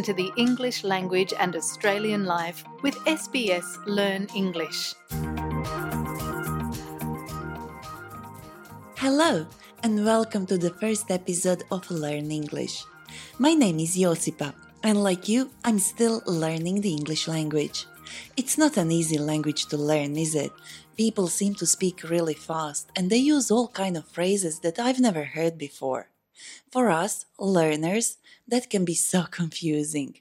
into the English language and Australian life with SBS Learn English. Hello, and welcome to the first episode of Learn English. My name is Josipa, and like you, I'm still learning the English language. It's not an easy language to learn, is it? People seem to speak really fast, and they use all kind of phrases that I've never heard before. For us, learners, that can be so confusing.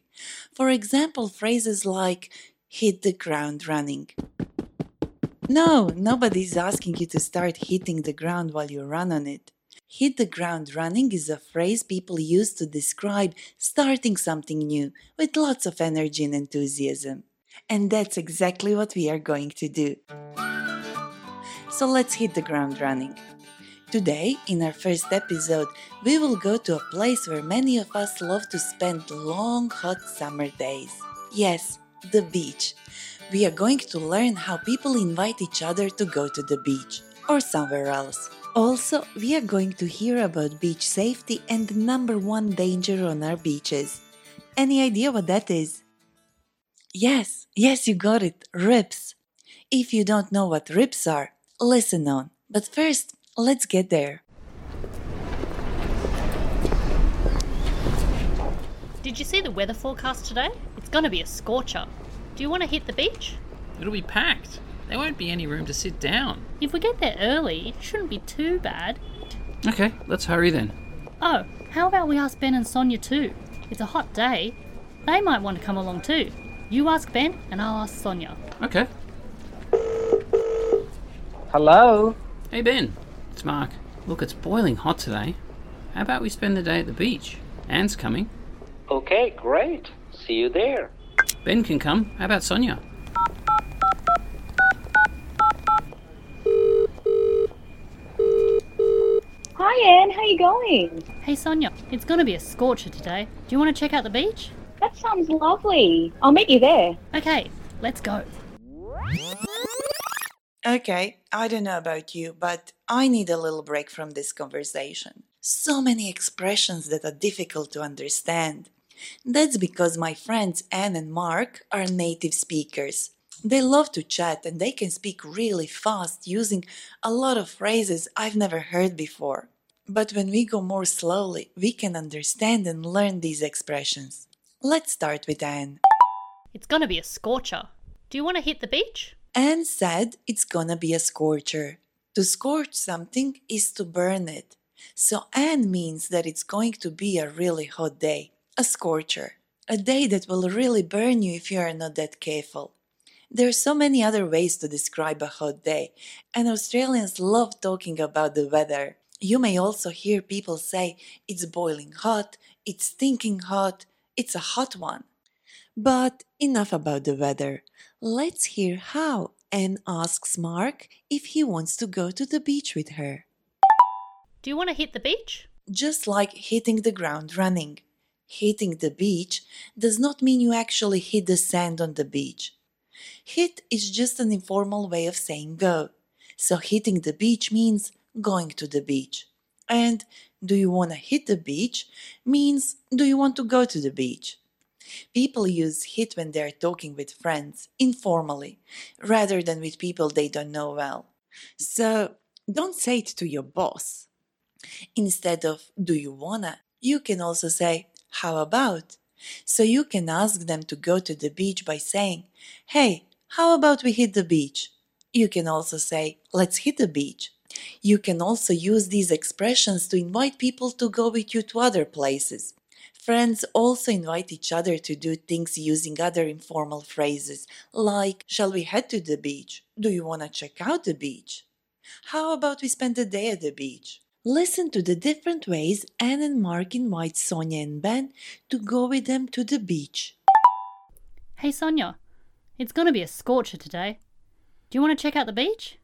For example, phrases like hit the ground running. No, nobody's asking you to start hitting the ground while you run on it. Hit the ground running is a phrase people use to describe starting something new with lots of energy and enthusiasm. And that's exactly what we are going to do. So let's hit the ground running. Today, in our first episode, we will go to a place where many of us love to spend long hot summer days. Yes, the beach. We are going to learn how people invite each other to go to the beach or somewhere else. Also, we are going to hear about beach safety and the number one danger on our beaches. Any idea what that is? Yes, yes, you got it, rips. If you don't know what rips are, listen on. But first, Let's get there. Did you see the weather forecast today? It's going to be a scorcher. Do you want to hit the beach? It'll be packed. There won't be any room to sit down. If we get there early, it shouldn't be too bad. Okay, let's hurry then. Oh, how about we ask Ben and Sonia too? It's a hot day. They might want to come along too. You ask Ben and I'll ask Sonia. Okay. Hello? Hey Ben, it's Mark. Look, it's boiling hot today. How about we spend the day at the beach? Anne's coming. Okay, great. See you there. Ben can come. How about Sonia? Hi Anne, how are you going? Hey Sonia, it's going to be a scorcher today. Do you want to check out the beach? That sounds lovely. I'll meet you there. Okay, let's go. Okay, I don't know about you, but I need a little break from this conversation. So many expressions that are difficult to understand. That's because my friends Anne and Mark are native speakers. They love to chat and they can speak really fast using a lot of phrases I've never heard before. But when we go more slowly, we can understand and learn these expressions. Let's start with Anne. It's to be a scorcher. Do you want to hit the beach? Anne said it's gonna be a scorcher. To scorch something is to burn it. So Anne means that it's going to be a really hot day, a scorcher, a day that will really burn you if you are not that careful. There are so many other ways to describe a hot day, and Australians love talking about the weather. You may also hear people say it's boiling hot, it's stinking hot, it's a hot one. But enough about the weather. Let's hear how Anne asks Mark if he wants to go to the beach with her. Do you want to hit the beach? Just like hitting the ground running. Hitting the beach does not mean you actually hit the sand on the beach. Hit is just an informal way of saying go. So hitting the beach means going to the beach. And do you want to hit the beach means do you want to go to the beach? People use hit when they're talking with friends, informally, rather than with people they don't know well. So don't say it to your boss. Instead of do you wanna, you can also say how about? So you can ask them to go to the beach by saying, hey, how about we hit the beach? You can also say, let's hit the beach. You can also use these expressions to invite people to go with you to other places. Friends also invite each other to do things using other informal phrases like, Shall we head to the beach? Do you want to check out the beach? How about we spend the day at the beach? Listen to the different ways Anne and Mark invite Sonia and Ben to go with them to the beach. Hey Sonia, it's going to be a scorcher today. Do you want to check out the beach?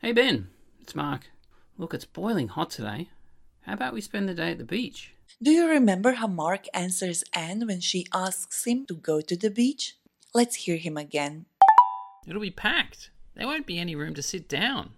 Hey Ben, it's Mark. Look, it's boiling hot today. How about we spend the day at the beach? Do you remember how Mark answers Anne when she asks him to go to the beach? Let's hear him again. It'll be packed. There won't be any room to sit down.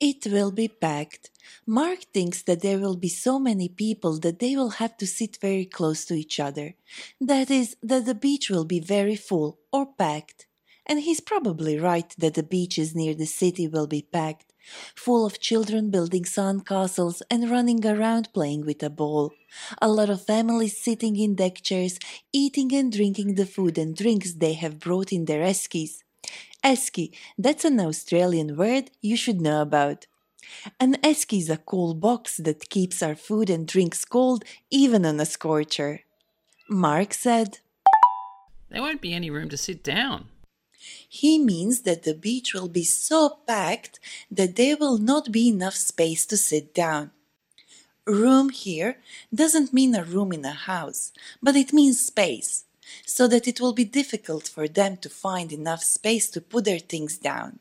It will be packed. Mark thinks that there will be so many people that they will have to sit very close to each other. That is, that the beach will be very full or packed. And he's probably right that the beaches near the city will be packed, full of children building sand castles and running around playing with a ball. A lot of families sitting in deck chairs, eating and drinking the food and drinks they have brought in their eskies. Esky, that's an Australian word you should know about. An esky is a cool box that keeps our food and drinks cold even on a scorcher. Mark said, There won't be any room to sit down. He means that the beach will be so packed that there will not be enough space to sit down. Room here doesn't mean a room in a house, but it means space, so that it will be difficult for them to find enough space to put their things down.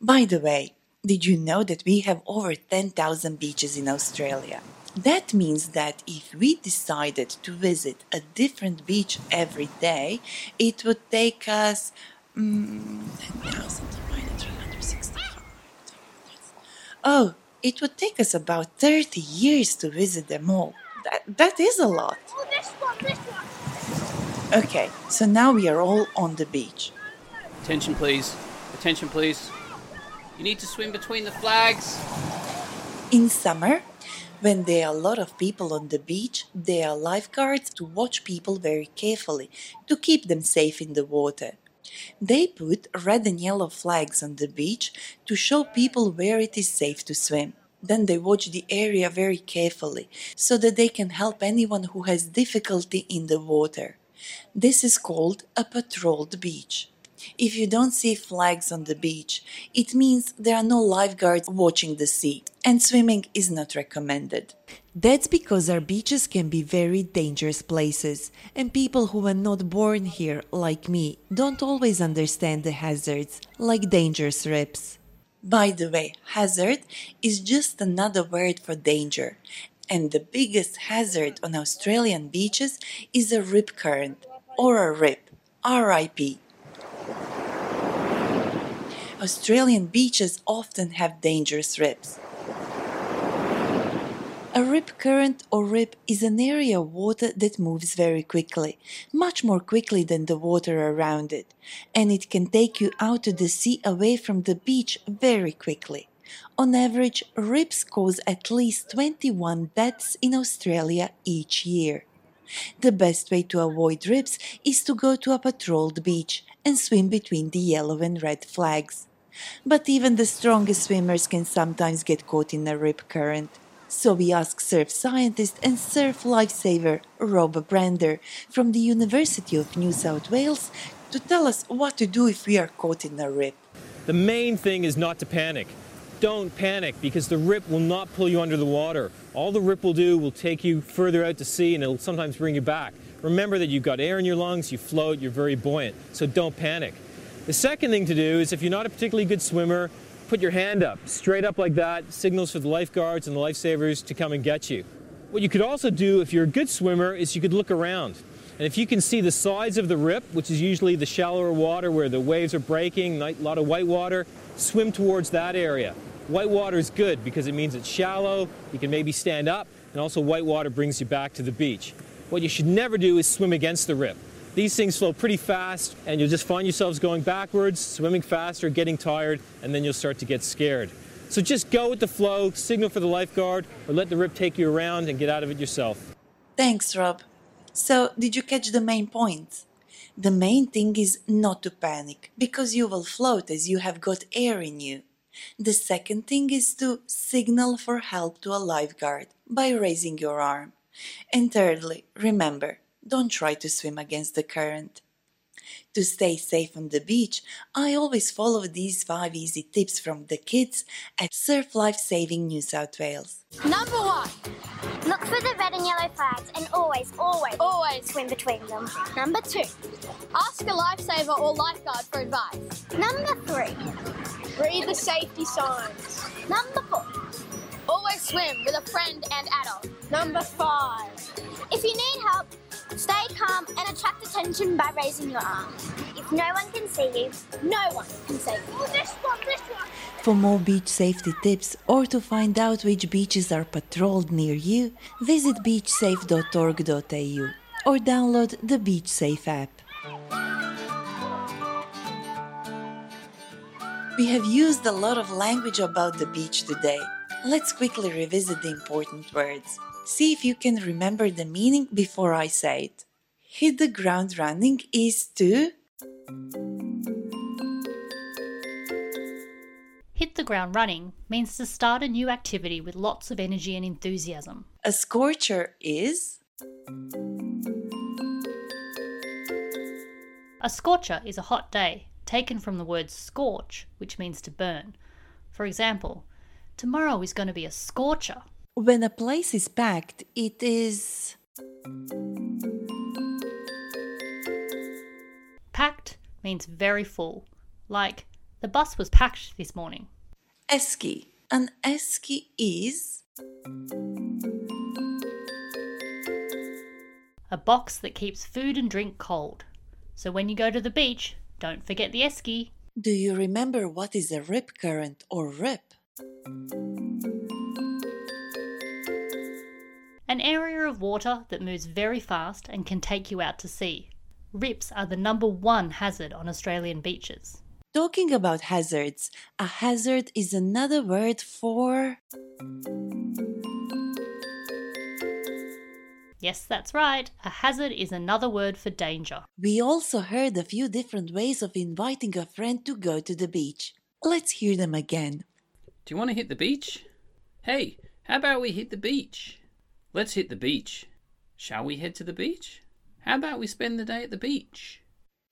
By the way, did you know that we have over 10,000 beaches in Australia? That means that if we decided to visit a different beach every day, it would take us mm, 10,000 divided 365. Oh, it would take us about 30 years to visit them all. That, that is a lot. Okay, so now we are all on the beach. Attention, please. Attention, please. You need to swim between the flags. In summer, when there are a lot of people on the beach, there are lifeguards to watch people very carefully to keep them safe in the water. They put red and yellow flags on the beach to show people where it is safe to swim. Then they watch the area very carefully so that they can help anyone who has difficulty in the water. This is called a patrolled beach. If you don't see flags on the beach, it means there are no lifeguards watching the sea, and swimming is not recommended. That's because our beaches can be very dangerous places, and people who were not born here, like me, don't always understand the hazards, like dangerous rips. By the way, hazard is just another word for danger, and the biggest hazard on Australian beaches is a rip current, or a rip, RIP. Australian beaches often have dangerous rips. A rip current or rip is an area of water that moves very quickly, much more quickly than the water around it, and it can take you out to the sea away from the beach very quickly. On average, rips cause at least 21 deaths in Australia each year. The best way to avoid rips is to go to a patrolled beach and swim between the yellow and red flags. But even the strongest swimmers can sometimes get caught in a rip current. So we ask surf scientist and surf lifesaver Rob Brander from the University of New South Wales to tell us what to do if we are caught in a rip. The main thing is not to panic. Don't panic because the rip will not pull you under the water. All the rip will do will take you further out to sea and it'll sometimes bring you back. Remember that you've got air in your lungs, you float, you're very buoyant, so don't panic. The second thing to do is if you're not a particularly good swimmer, put your hand up, straight up like that, signals for the lifeguards and the lifesavers to come and get you. What you could also do if you're a good swimmer is you could look around. And if you can see the sides of the rip, which is usually the shallower water where the waves are breaking, a lot of white water, swim towards that area. White water is good because it means it's shallow, you can maybe stand up, and also white water brings you back to the beach. What you should never do is swim against the rip. These things flow pretty fast, and you'll just find yourselves going backwards, swimming faster, getting tired, and then you'll start to get scared. So just go with the flow, signal for the lifeguard, or let the rip take you around and get out of it yourself. Thanks, Rob. So, did you catch the main point? The main thing is not to panic, because you will float as you have got air in you. The second thing is to signal for help to a lifeguard by raising your arm. And thirdly, remember, don't try to swim against the current. To stay safe on the beach, I always follow these five easy tips from the kids at Surf Life Saving New South Wales. Number one, Look for the red and yellow flags and always, always, always swim between them. Number two, ask a lifesaver or lifeguard for advice. Number three. Read the safety signs. Number four. Always swim with a friend and adult. Number five, If you need help, Stay calm and attract attention by raising your arms. If no one can see you, No one can save you. oh, this one, this one. For more beach safety tips or to find out which beaches are patrolled near you, visit beachsafe.org.au or download the Beach Safe app. We have used a lot of language about the beach today. Let's quickly revisit the important words. See if you can remember the meaning before I say it. Hit the ground running is to Hit the ground running means to start a new activity with lots of energy and enthusiasm. a scorcher is A scorcher is a hot day, taken from the word scorch, which means to burn. For example, tomorrow is going to be a scorcher. When a place is packed, it is Packed means very full, like the bus was packed this morning. esky. An esky is A box that keeps food and drink cold. So when you go to the beach, don't forget the esky. Do you remember what is a rip current or rip? An area of water that moves very fast and can take you out to sea. Rips are the number one hazard on Australian beaches. Talking about hazards, a hazard is another word for Yes, that's right. A hazard is another word for danger. We also heard a few different ways of inviting a friend to go to the beach. Let's hear them again. Do you want to hit the beach? Hey, how about we hit the beach? Let's hit the beach. Shall we head to the beach? How about we spend the day at the beach?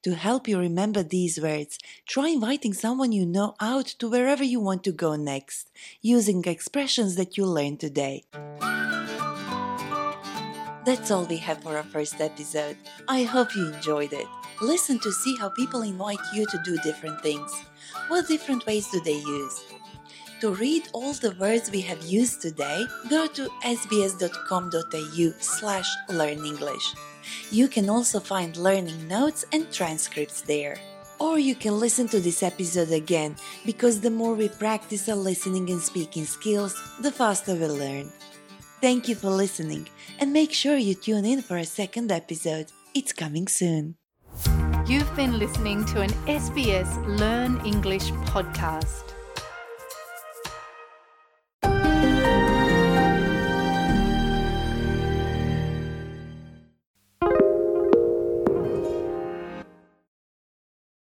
To help you remember these words, try inviting someone you know out to wherever you want to go next, using expressions that you learned today. That's all we have for our first episode. I hope you enjoyed it. Listen to see how people invite you to do different things. What different ways do they use? To read all the words we have used today, go to sbs.com.au slash learnenglish. You can also find learning notes and transcripts there. Or you can listen to this episode again, because the more we practice our listening and speaking skills, the faster we learn. Thank you for listening, and make sure you tune in for a second episode. It's coming soon. You've been listening to an SBS Learn English podcast.